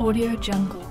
Audio Jungle.